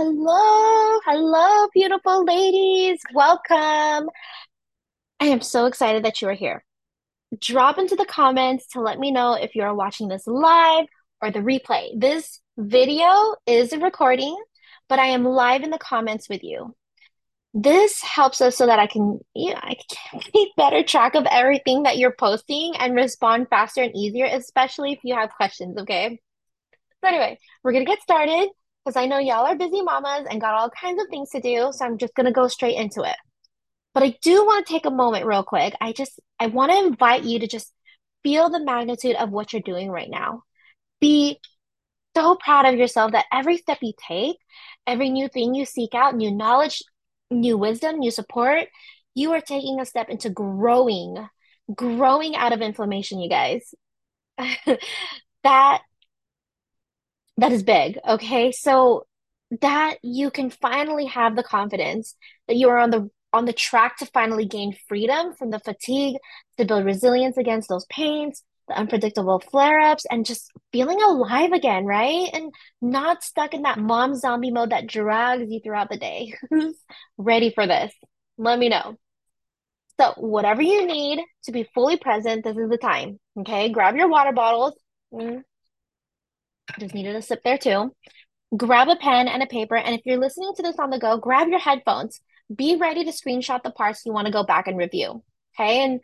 Hello, hello, beautiful ladies. Welcome. I am so excited that you are here. Drop into the comments to let me know if you are watching this live or the replay. This video is a recording, but I am live in the comments with you. This helps us so that I can, you know, I can keep better track of everything that you're posting and respond faster and easier, especially if you have questions, okay? So anyway, we're gonna get started because I know y'all are busy mamas and got all kinds of things to do. So I'm just gonna go straight into it. But I do want to take a moment real quick. I just I want to invite you to just feel the magnitude of what you're doing right now. Be so proud of yourself that every step you take, every new thing you seek out, new knowledge, new wisdom, new support, you are taking a step into growing, growing out of inflammation, you guys. That that is big, okay? So that you can finally have the confidence that you are on the on the track to finally gain freedom from the fatigue, to build resilience against those pains, the unpredictable flare-ups, and just feeling alive again, right? And not stuck in that mom zombie mode that drags you throughout the day. Who's ready for this? Let me know. So, whatever you need to be fully present, this is the time. Okay, grab your water bottles. Mm, just needed a sip there too. Grab a pen and a paper, and if you're listening to this on the go, grab your headphones. Be ready to screenshot the parts you want to go back and review. Okay, and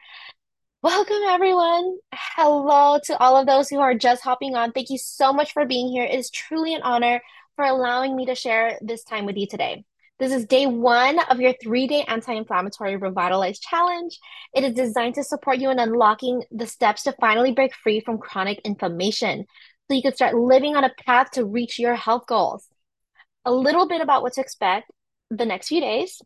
welcome everyone. Hello to all of those who are just hopping on. Thank you so much for being here. It is truly an honor for allowing me to share this time with you today. This is day one of your three day anti inflammatory revitalize challenge. It is designed to support you in unlocking the steps to finally break free from chronic inflammation so you can start living on a path to reach your health goals. A little bit about what to expect the next few days.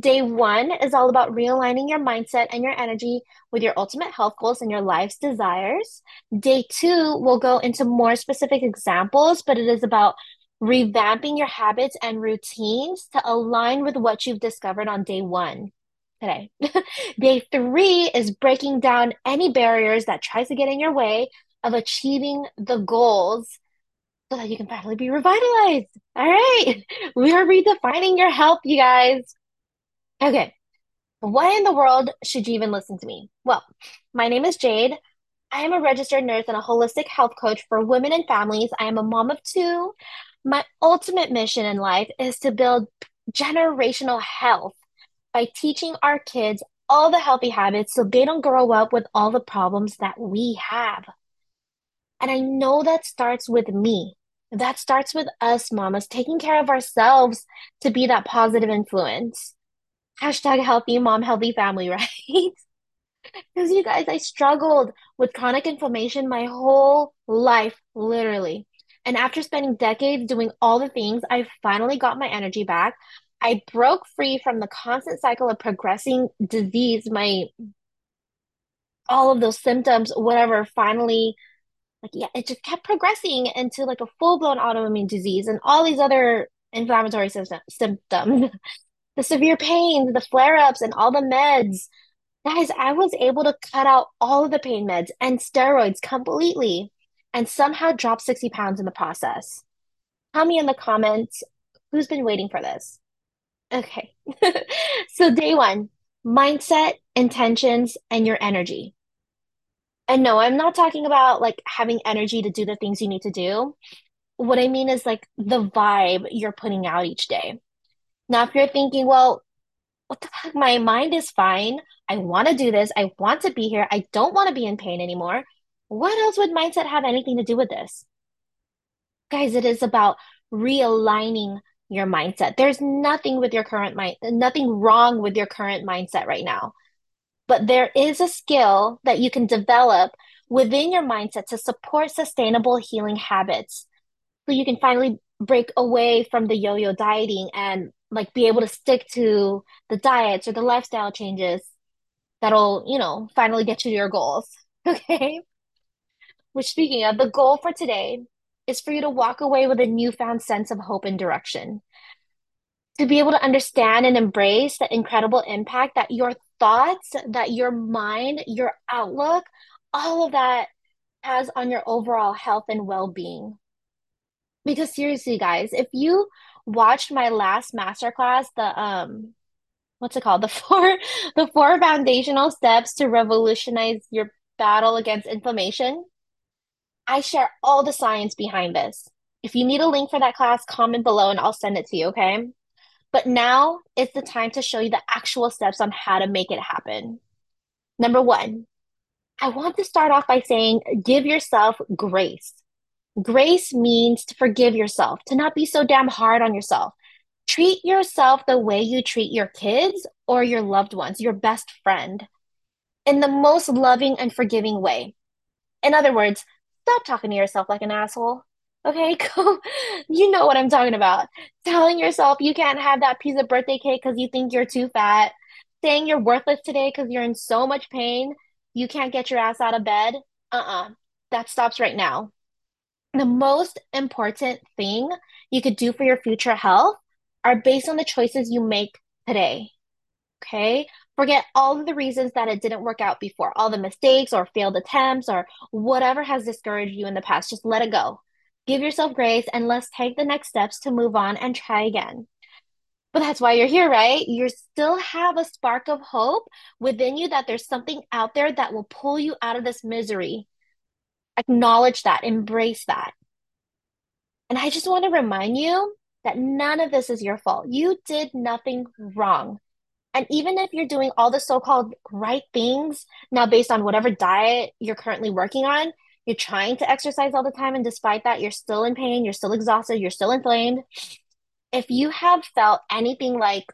Day one is all about realigning your mindset and your energy with your ultimate health goals and your life's desires. Day two will go into more specific examples, but it is about revamping your habits and routines to align with what you've discovered on day one today. day three is breaking down any barriers that tries to get in your way of achieving the goals so that you can finally be revitalized. All right. We are redefining your health, you guys. Okay. Why in the world should you even listen to me? Well, my name is Jade. I am a registered nurse and a holistic health coach for women and families. I am a mom of two. My ultimate mission in life is to build generational health by teaching our kids all the healthy habits so they don't grow up with all the problems that we have. And I know that starts with me. That starts with us, mamas, taking care of ourselves to be that positive influence. Hashtag healthy mom, healthy family, right? Because you guys, I struggled with chronic inflammation my whole life, literally. And after spending decades doing all the things, I finally got my energy back. I broke free from the constant cycle of progressing disease, my all of those symptoms, whatever, finally like yeah, it just kept progressing into like a full-blown autoimmune disease and all these other inflammatory symptoms, the severe pains, the flare-ups, and all the meds. Guys, I was able to cut out all of the pain meds and steroids completely and somehow drop 60 pounds in the process. Tell me in the comments who's been waiting for this. Okay. so, day one mindset, intentions, and your energy. And no, I'm not talking about like having energy to do the things you need to do. What I mean is like the vibe you're putting out each day. Now, if you're thinking, well, what the heck? My mind is fine. I want to do this. I want to be here. I don't want to be in pain anymore. What else would mindset have anything to do with this? Guys, it is about realigning your mindset. There's nothing with your current mind, nothing wrong with your current mindset right now. But there is a skill that you can develop within your mindset to support sustainable healing habits. So you can finally break away from the yo-yo dieting and like be able to stick to the diets or the lifestyle changes that'll, you know, finally get you to your goals. Okay. Which speaking of, the goal for today is for you to walk away with a newfound sense of hope and direction. To be able to understand and embrace the incredible impact that your thoughts, that your mind, your outlook, all of that has on your overall health and well-being. Because seriously, guys, if you watched my last masterclass, the um, what's it called? The four, the four foundational steps to revolutionize your battle against inflammation, I share all the science behind this. If you need a link for that class, comment below and I'll send it to you, okay? But now is the time to show you the actual steps on how to make it happen. Number one, I want to start off by saying give yourself grace. Grace means to forgive yourself, to not be so damn hard on yourself. Treat yourself the way you treat your kids or your loved ones, your best friend, in the most loving and forgiving way. In other words, stop talking to yourself like an asshole. Okay, go. You know what I'm talking about. Telling yourself you can't have that piece of birthday cake because you think you're too fat. Saying you're worthless today because you're in so much pain you can't get your ass out of bed. Uh-uh. That stops right now. The most important thing you could do for your future health are based on the choices you make today. Okay? Forget all of the reasons that it didn't work out before, all the mistakes or failed attempts or whatever has discouraged you in the past. Just let it go. Give yourself grace and let's take the next steps to move on and try again. But that's why you're here, right? You still have a spark of hope within you that there's something out there that will pull you out of this misery. Acknowledge that, embrace that. And I just want to remind you that none of this is your fault. You did nothing wrong. And even if you're doing all the so-called right things now based on whatever diet you're currently working on, you're trying to exercise all the time, and despite that, you're still in pain, you're still exhausted, you're still inflamed. If you have felt anything like,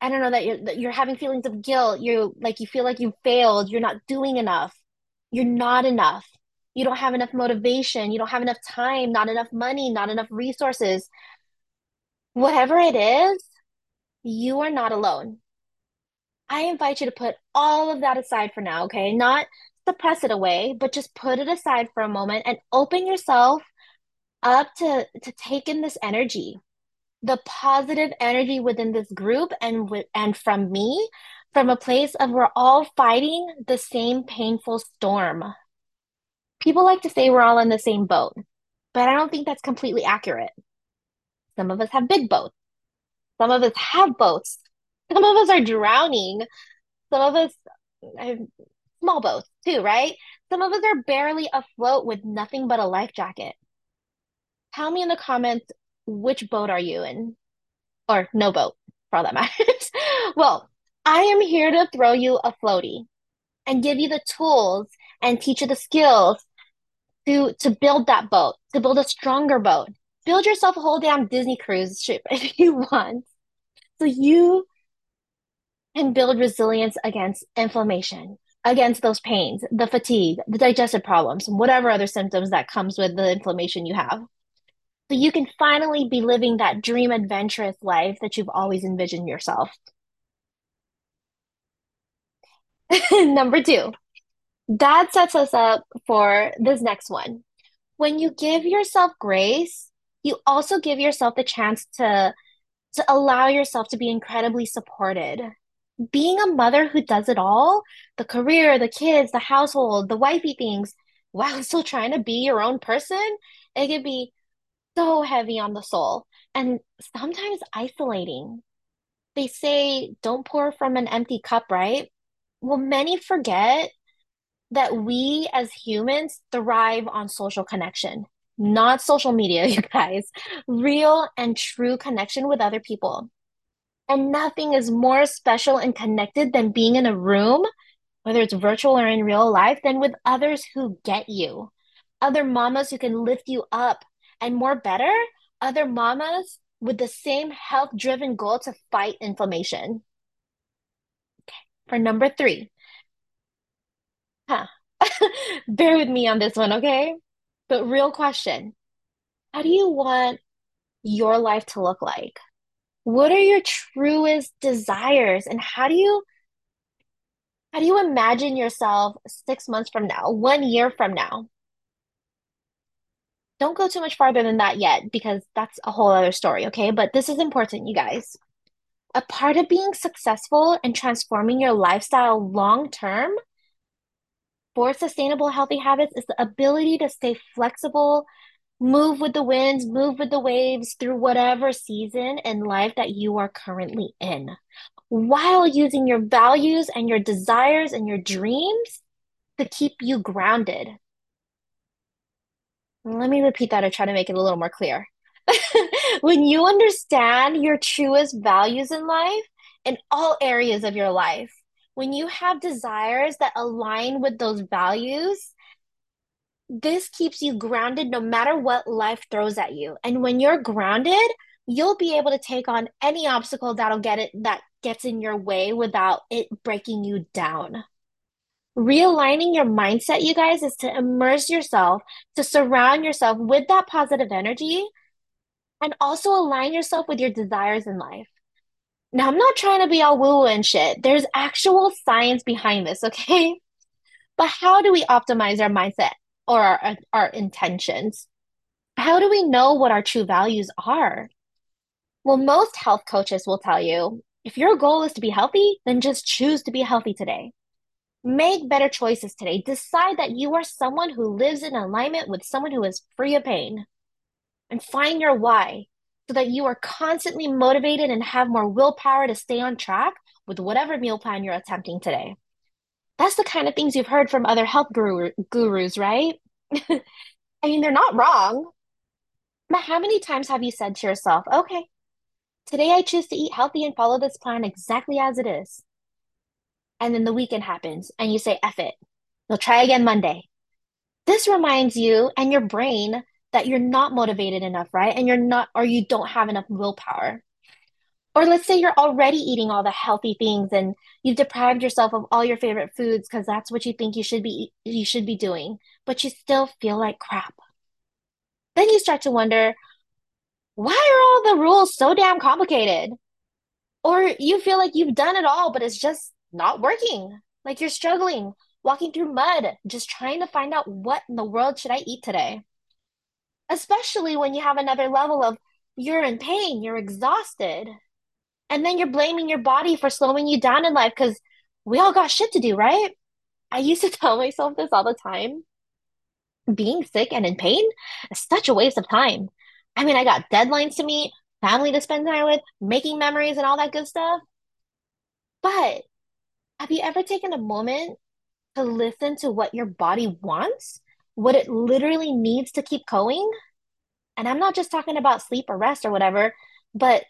I don't know, that you're that you're having feelings of guilt, you like you feel like you failed, you're not doing enough, you're not enough. You don't have enough motivation, you don't have enough time, not enough money, not enough resources. Whatever it is, you are not alone. I invite you to put all of that aside for now, okay? Not suppress it away, but just put it aside for a moment and open yourself up to to take in this energy, the positive energy within this group and with and from me, from a place of we're all fighting the same painful storm. People like to say we're all in the same boat, but I don't think that's completely accurate. Some of us have big boats. Some of us have boats. Some of us are drowning. Some of us have small boats too, right? Some of us are barely afloat with nothing but a life jacket. Tell me in the comments which boat are you in? Or no boat, for all that matters. Well, I am here to throw you a floaty and give you the tools and teach you the skills to to build that boat, to build a stronger boat. Build yourself a whole damn Disney cruise ship if you want. So you can build resilience against inflammation, against those pains, the fatigue, the digestive problems, whatever other symptoms that comes with the inflammation you have. So you can finally be living that dream adventurous life that you've always envisioned yourself. Number two, that sets us up for this next one. When you give yourself grace, you also give yourself the chance to to allow yourself to be incredibly supported. Being a mother who does it all, the career, the kids, the household, the wifey things, while still trying to be your own person, it can be so heavy on the soul and sometimes isolating. They say don't pour from an empty cup, right? Well, many forget that we as humans thrive on social connection, not social media, you guys. Real and true connection with other people. And nothing is more special and connected than being in a room, whether it's virtual or in real life, than with others who get you. Other mamas who can lift you up, and more better, other mamas with the same health driven goal to fight inflammation. Okay. For number three, huh? Bear with me on this one, okay? But real question, how do you want your life to look like? What are your truest desires and how do you how do you imagine yourself six months from now, one year from now? Don't go too much farther than that yet because that's a whole other story, okay? But this is important, you guys. A part of being successful and transforming your lifestyle long term for sustainable healthy habits is the ability to stay flexible Move with the winds, move with the waves through whatever season in life that you are currently in, while using your values and your desires and your dreams to keep you grounded. Let me repeat that or try to make it a little more clear. When you understand your truest values in life, in all areas of your life, when you have desires that align with those values, this keeps you grounded no matter what life throws at you. And when you're grounded, you'll be able to take on any obstacle that'll get it that gets in your way without it breaking you down. Realigning your mindset, you guys, is to immerse yourself, to surround yourself with that positive energy, and also align yourself with your desires in life. Now, I'm not trying to be all woo-woo and shit. There's actual science behind this, okay? But how do we optimize our mindset or our, our intentions? How do we know what our true values are? Well, most health coaches will tell you if your goal is to be healthy, then just choose to be healthy today. Make better choices today. Decide that you are someone who lives in alignment with someone who is free of pain. And find your why so that you are constantly motivated and have more willpower to stay on track with whatever meal plan you're attempting today. That's the kind of things you've heard from other health guru gurus, right? I mean, they're not wrong. But how many times have you said to yourself, okay, today I choose to eat healthy and follow this plan exactly as it is? And then the weekend happens and you say, F it. You'll try again Monday. This reminds you and your brain that you're not motivated enough, right? And you're not, or you don't have enough willpower. Or let's say you're already eating all the healthy things and you've deprived yourself of all your favorite foods because that's what you think you should be you should be doing, but you still feel like crap. Then you start to wonder, why are all the rules so damn complicated? Or you feel like you've done it all, but it's just not working. Like you're struggling, walking through mud, just trying to find out what in the world should I eat today? Especially when you have another level of you're in pain, you're exhausted. And then you're blaming your body for slowing you down in life because we all got shit to do, right? I used to tell myself this all the time. Being sick and in pain is such a waste of time. I mean, I got deadlines to meet, family to spend time with, making memories and all that good stuff. But have you ever taken a moment to listen to what your body wants, what it literally needs to keep going? And I'm not just talking about sleep or rest or whatever, but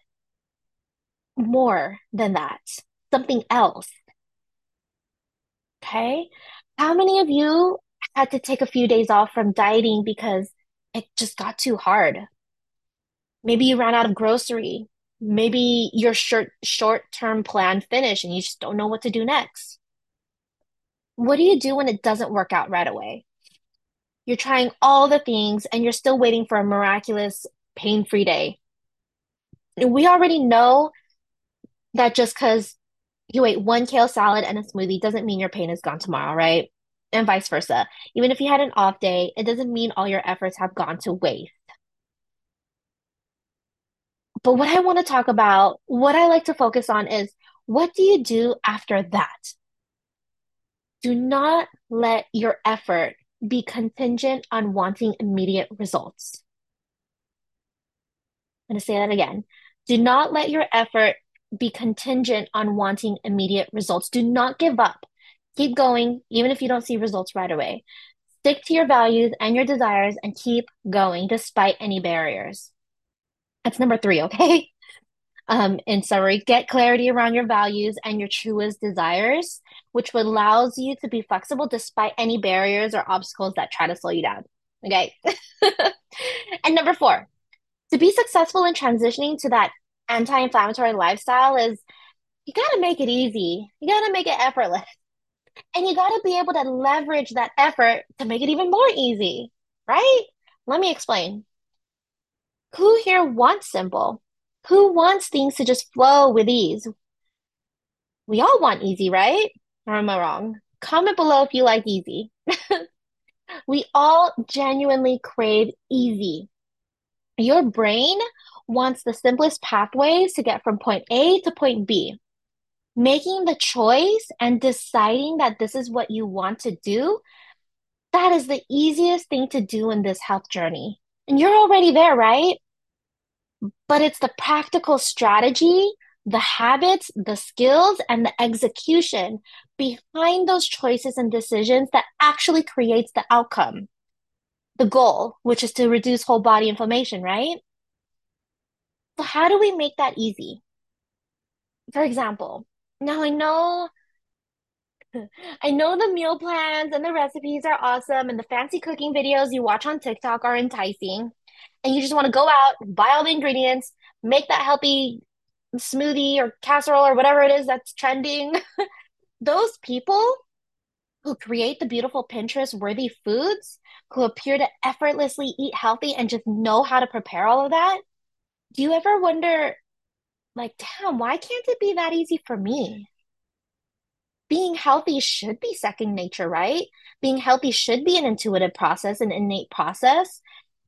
more than that, something else. Okay. How many of you had to take a few days off from dieting because it just got too hard? Maybe you ran out of grocery. Maybe your short short-term plan finished and you just don't know what to do next. What do you do when it doesn't work out right away? You're trying all the things and you're still waiting for a miraculous pain-free day. We already know that just because you ate one kale salad and a smoothie doesn't mean your pain is gone tomorrow, right? And vice versa. Even if you had an off day, it doesn't mean all your efforts have gone to waste. But what I want to talk about, what I like to focus on is what do you do after that? Do not let your effort be contingent on wanting immediate results. I'm going to say that again. Do not let your effort be contingent on wanting immediate results. Do not give up. Keep going, even if you don't see results right away. Stick to your values and your desires and keep going despite any barriers. That's number three, okay? Um, in summary, get clarity around your values and your truest desires, which allows you to be flexible despite any barriers or obstacles that try to slow you down. Okay. and number four, to be successful in transitioning to that anti-inflammatory lifestyle is you got to make it easy. You got to make it effortless. And you got to be able to leverage that effort to make it even more easy, right? Let me explain. Who here wants simple? Who wants things to just flow with ease? We all want easy, right? Or am I wrong? Comment below if you like easy. we all genuinely crave easy. Your brain wants the simplest pathways to get from point A to point B. Making the choice and deciding that this is what you want to do, that is the easiest thing to do in this health journey. And you're already there, right? But it's the practical strategy, the habits, the skills, and the execution behind those choices and decisions that actually creates the outcome, the goal, which is to reduce whole body inflammation, right? So how do we make that easy? For example, now I know I know the meal plans and the recipes are awesome and the fancy cooking videos you watch on TikTok are enticing. And you just want to go out, buy all the ingredients, make that healthy smoothie or casserole or whatever it is that's trending. Those people who create the beautiful Pinterest worthy foods, who appear to effortlessly eat healthy and just know how to prepare all of that, do you ever wonder, like, damn, why can't it be that easy for me? being healthy should be second nature, right? Being healthy should be an intuitive process, an innate process.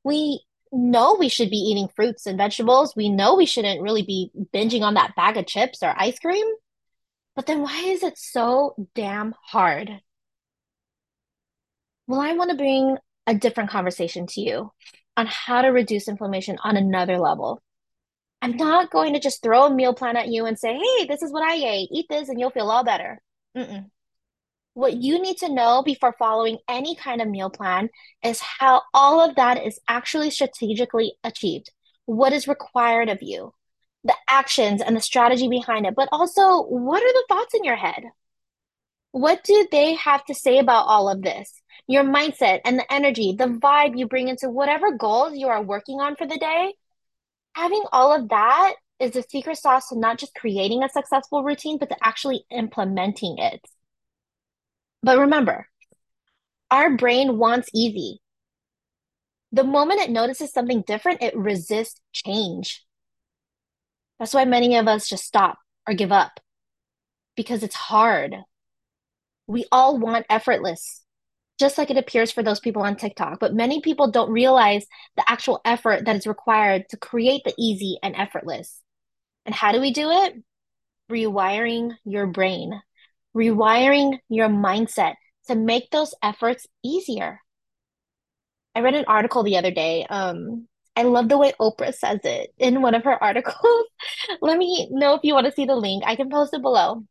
We know we should be eating fruits and vegetables. We know we shouldn't really be binging on that bag of chips or ice cream. But then why is it so damn hard? Well, I want to bring a different conversation to you on how to reduce inflammation on another level. I'm not going to just throw a meal plan at you and say, hey, this is what I ate. Eat this and you'll feel all better. Mm-mm. What you need to know before following any kind of meal plan is how all of that is actually strategically achieved, what is required of you, the actions and the strategy behind it, but also what are the thoughts in your head? What do they have to say about all of this? Your mindset and the energy, the vibe you bring into whatever goals you are working on for the day. Having all of that is the secret sauce to not just creating a successful routine, but to actually implementing it. But remember, our brain wants easy. The moment it notices something different, it resists change. That's why many of us just stop or give up because it's hard. We all want effortless, just like it appears for those people on TikTok. But many people don't realize the actual effort that is required to create the easy and effortless. And how do we do it? Rewiring your brain rewiring your mindset to make those efforts easier. I read an article the other day. Um, I love the way Oprah says it in one of her articles. let me know if you want to see the link. I can post it below.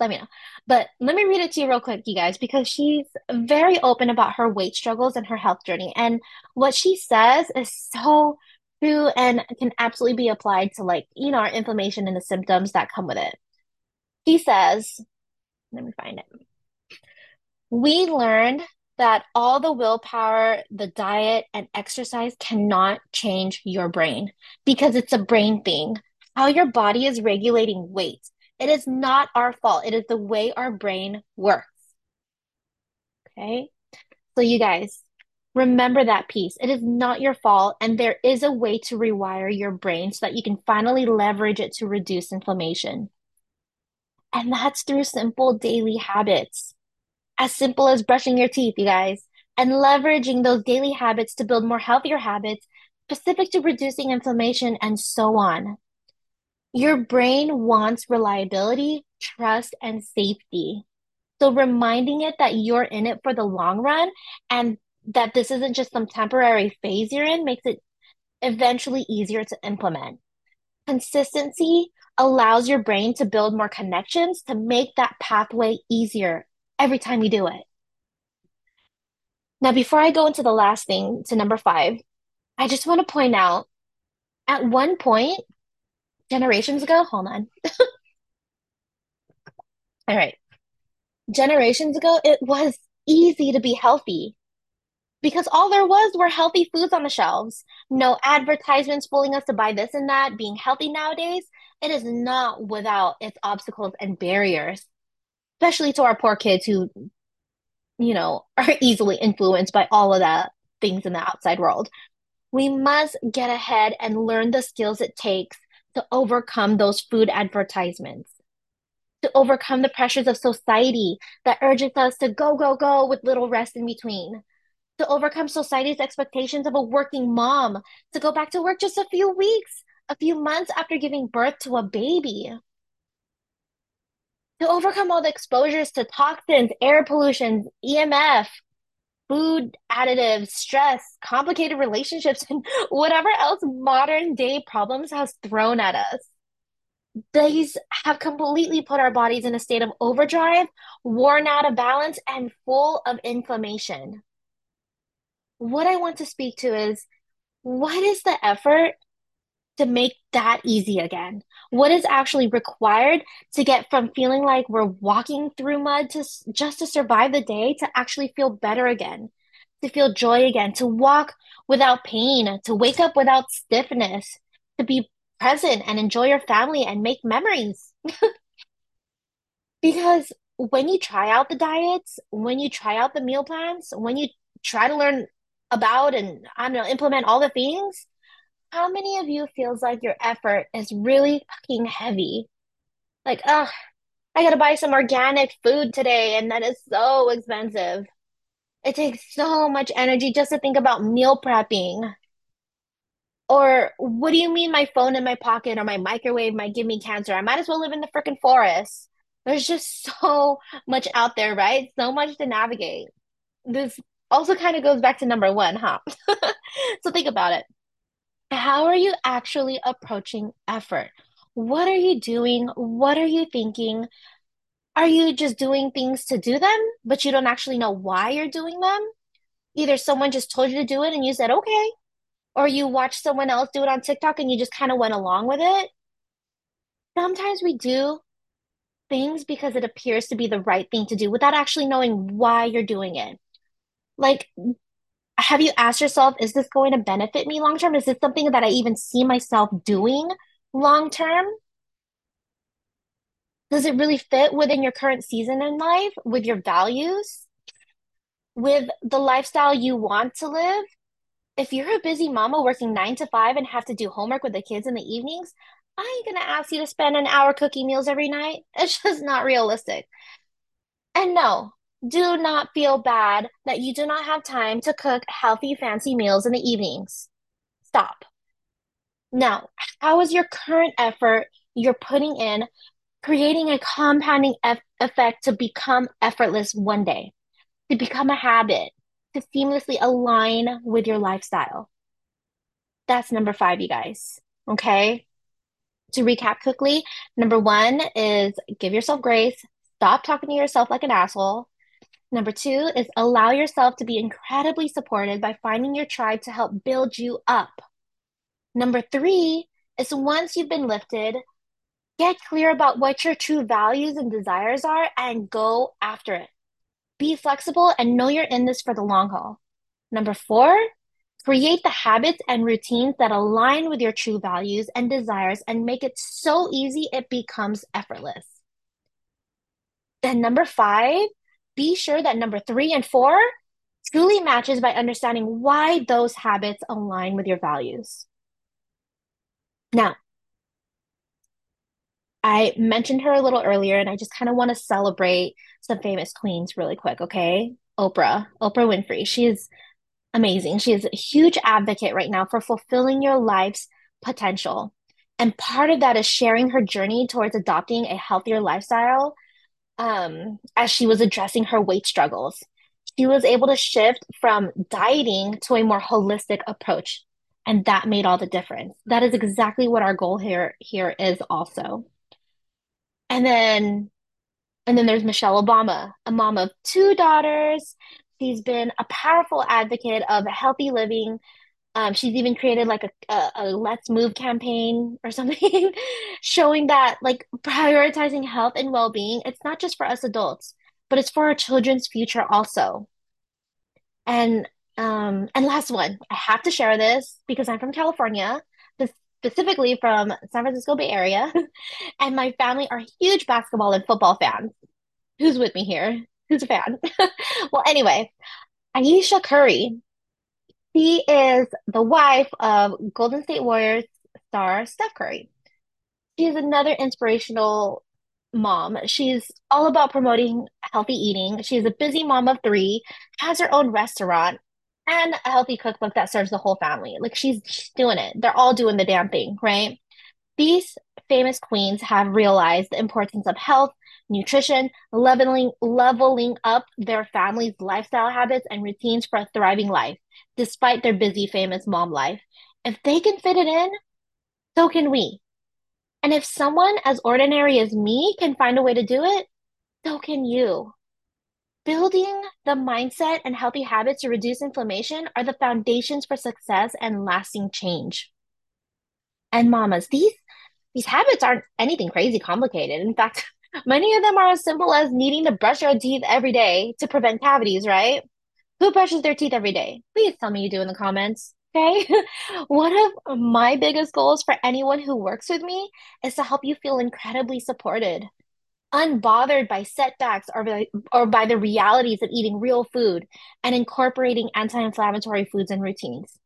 Let me know. But let me read it to you real quick, you guys, because she's very open about her weight struggles and her health journey. And what she says is so true and can absolutely be applied to like, you know, our inflammation and the symptoms that come with it. She says, let me find it. We learned that all the willpower, the diet, and exercise cannot change your brain because it's a brain thing. How your body is regulating weight. It is not our fault. It is the way our brain works. Okay. So, you guys, remember that piece. It is not your fault. And there is a way to rewire your brain so that you can finally leverage it to reduce inflammation. And that's through simple daily habits, as simple as brushing your teeth, you guys, and leveraging those daily habits to build more healthier habits specific to reducing inflammation and so on. Your brain wants reliability, trust, and safety. So reminding it that you're in it for the long run and that this isn't just some temporary phase you're in makes it eventually easier to implement. Consistency allows your brain to build more connections to make that pathway easier every time you do it. Now, before I go into the last thing to number five, I just want to point out at one point, generations ago, hold on. All right. Generations ago, it was easy to be healthy because all there was were healthy foods on the shelves. No advertisements fooling us to buy this and that. Being healthy nowadays, it is not without its obstacles and barriers, especially to our poor kids who, you know, are easily influenced by all of the things in the outside world. We must get ahead and learn the skills it takes to overcome those food advertisements, to overcome the pressures of society that urges us to go, go, go with little rest in between to overcome society's expectations of a working mom to go back to work just a few weeks, a few months after giving birth to a baby. To overcome all the exposures to toxins, air pollution, EMF, food additives, stress, complicated relationships, and whatever else modern day problems has thrown at us. These have completely put our bodies in a state of overdrive, worn out of balance, and full of inflammation. What I want to speak to is what is the effort to make that easy again? What is actually required to get from feeling like we're walking through mud to just to survive the day to actually feel better again, to feel joy again, to walk without pain, to wake up without stiffness, to be present and enjoy your family and make memories. Because when you try out the diets, when you try out the meal plans, when you try to learn about and I don't know, implement all the things, how many of you feels like your effort is really fucking heavy? Like, ugh, I gotta buy some organic food today, and that is so expensive. It takes so much energy just to think about meal prepping. Or what do you mean my phone in my pocket or my microwave might give me cancer? I might as well live in the freaking forest. There's just so much out there, right? So much to navigate. This also kind of goes back to number one, huh? So think about it. How are you actually approaching effort? What are you doing? What are you thinking? Are you just doing things to do them, but you don't actually know why you're doing them? Either someone just told you to do it and you said, okay, or you watched someone else do it on TikTok and you just kind of went along with it. Sometimes we do things because it appears to be the right thing to do without actually knowing why you're doing it. Like, have you asked yourself, is this going to benefit me long term? Is this something that I even see myself doing long term? Does it really fit within your current season in life, with your values, with the lifestyle you want to live? If you're a busy mama working nine to five and have to do homework with the kids in the evenings, I ain't gonna ask you to spend an hour cooking meals every night. It's just not realistic. And no, do not feel bad that you do not have time to cook healthy, fancy meals in the evenings. Stop. Now, how is your current effort you're putting in creating a compounding eff effect to become effortless one day, to become a habit, to seamlessly align with your lifestyle? That's number five, you guys. Okay. To recap quickly, number one is give yourself grace. Stop talking to yourself like an asshole. Number two is allow yourself to be incredibly supported by finding your tribe to help build you up. Number three is once you've been lifted, get clear about what your true values and desires are and go after it. Be flexible and know you're in this for the long haul. Number four, create the habits and routines that align with your true values and desires and make it so easy it becomes effortless. And number five, be sure that number three and four truly matches by understanding why those habits align with your values. Now, I mentioned her a little earlier, and I just kind of want to celebrate some famous queens really quick, okay? Oprah, Oprah Winfrey. She is amazing. She is a huge advocate right now for fulfilling your life's potential. And part of that is sharing her journey towards adopting a healthier lifestyle um, as she was addressing her weight struggles. She was able to shift from dieting to a more holistic approach. And that made all the difference. That is exactly what our goal here here is also. And then and then there's Michelle Obama, a mom of two daughters. She's been a powerful advocate of healthy living. Um, she's even created like a, a, a Let's Move campaign or something, showing that like prioritizing health and well-being, it's not just for us adults, but it's for our children's future also. And um, and last one, I have to share this because I'm from California, specifically from San Francisco Bay Area, and my family are huge basketball and football fans. Who's with me here? Who's a fan? Well, anyway, Ayesha Curry, she is the wife of Golden State Warriors star Steph Curry. She is another inspirational mom. She's all about promoting healthy eating. She's a busy mom of three, has her own restaurant, and a healthy cookbook that serves the whole family. Like she's, she's doing it. They're all doing the damn thing, right? These famous queens have realized the importance of health, nutrition, leveling, leveling up their family's lifestyle habits and routines for a thriving life, despite their busy, famous mom life. If they can fit it in, so can we. And if someone as ordinary as me can find a way to do it, so can you. Building the mindset and healthy habits to reduce inflammation are the foundations for success and lasting change. And mamas, these these habits aren't anything crazy complicated. In fact, many of them are as simple as needing to brush your teeth every day to prevent cavities, right? Who brushes their teeth every day? Please tell me you do in the comments. Okay. One of my biggest goals for anyone who works with me is to help you feel incredibly supported, unbothered by setbacks or by, or by the realities of eating real food and incorporating anti-inflammatory foods and routines.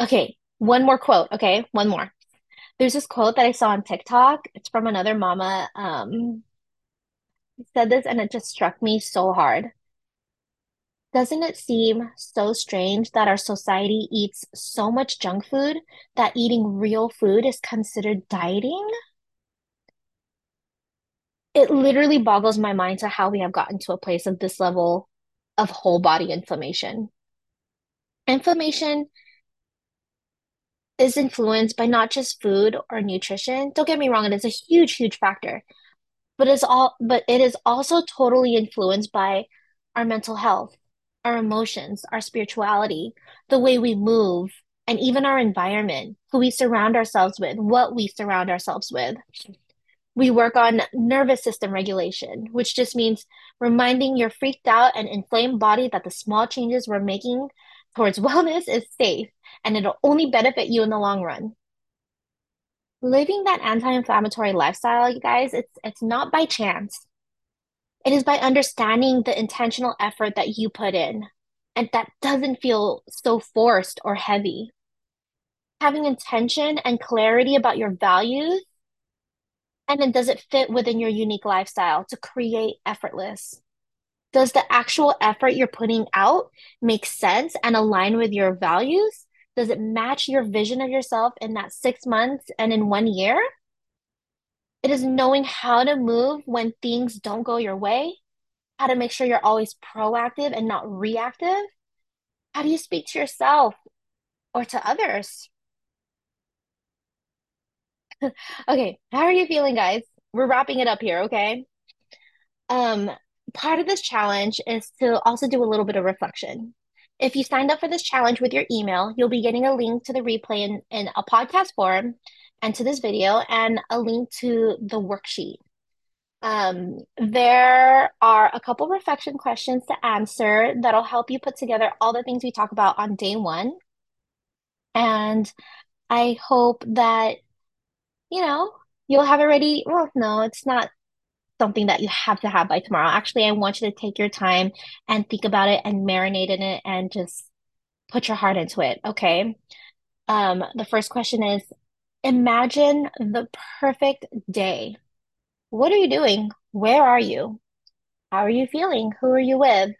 Okay, one more quote. Okay, one more. There's this quote that I saw on TikTok. It's from another mama. Um, said this and it just struck me so hard. Doesn't it seem so strange that our society eats so much junk food that eating real food is considered dieting? It literally boggles my mind to how we have gotten to a place of this level of whole body inflammation. Inflammation is influenced by not just food or nutrition. Don't get me wrong, it is a huge, huge factor, but it's all, but it is also totally influenced by our mental health, our emotions, our spirituality, the way we move, and even our environment, who we surround ourselves with, what we surround ourselves with. We work on nervous system regulation, which just means reminding your freaked out and inflamed body that the small changes we're making towards wellness is safe and it'll only benefit you in the long run. Living that anti-inflammatory lifestyle, you guys, it's it's not by chance. It is by understanding the intentional effort that you put in, and that doesn't feel so forced or heavy. Having intention and clarity about your values, and then does it fit within your unique lifestyle to create effortless? Does the actual effort you're putting out make sense and align with your values? Does it match your vision of yourself in that six months and in one year? It is knowing how to move when things don't go your way, how to make sure you're always proactive and not reactive. How do you speak to yourself or to others? Okay, how are you feeling, guys? We're wrapping it up here, okay? Um, part of this challenge is to also do a little bit of reflection. If you signed up for this challenge with your email, you'll be getting a link to the replay in, in a podcast form and to this video and a link to the worksheet. Um, there are a couple reflection questions to answer that'll help you put together all the things we talk about on day one. And I hope that, you know, you'll have it ready. Well, no, it's not something that you have to have by tomorrow. Actually, I want you to take your time and think about it and marinate in it and just put your heart into it. Okay. Um, the first question is imagine the perfect day. What are you doing? Where are you? How are you feeling? Who are you with?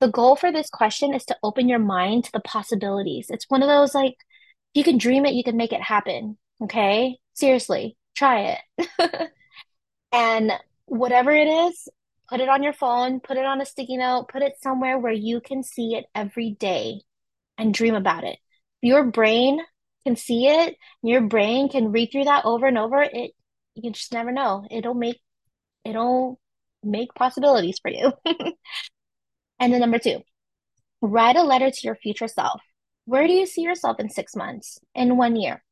The goal for this question is to open your mind to the possibilities. It's one of those like, you can dream it, you can make it happen. Okay. Seriously, try it. And whatever it is, put it on your phone, put it on a sticky note, put it somewhere where you can see it every day and dream about it. Your brain can see it, your brain can read through that over and over. It you just never know. It'll make it'll make possibilities for you. and then number two, write a letter to your future self. Where do you see yourself in six months, in one year?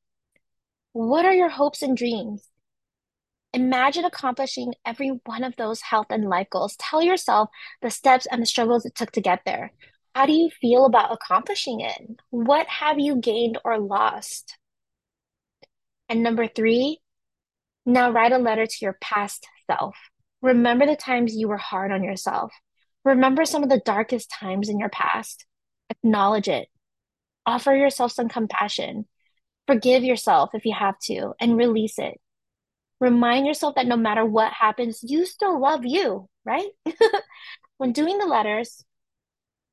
What are your hopes and dreams? Imagine accomplishing every one of those health and life goals. Tell yourself the steps and the struggles it took to get there. How do you feel about accomplishing it? What have you gained or lost? And number three, now write a letter to your past self. Remember the times you were hard on yourself. Remember some of the darkest times in your past. Acknowledge it. Offer yourself some compassion. Forgive yourself if you have to, and release it. Remind yourself that no matter what happens, you still love you, right? when doing the letters,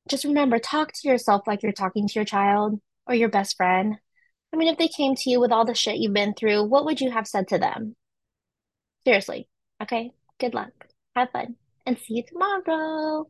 just remember talk to yourself like you're talking to your child or your best friend. I mean, if they came to you with all the shit you've been through, what would you have said to them? Seriously. Okay. Good luck. Have fun and see you tomorrow.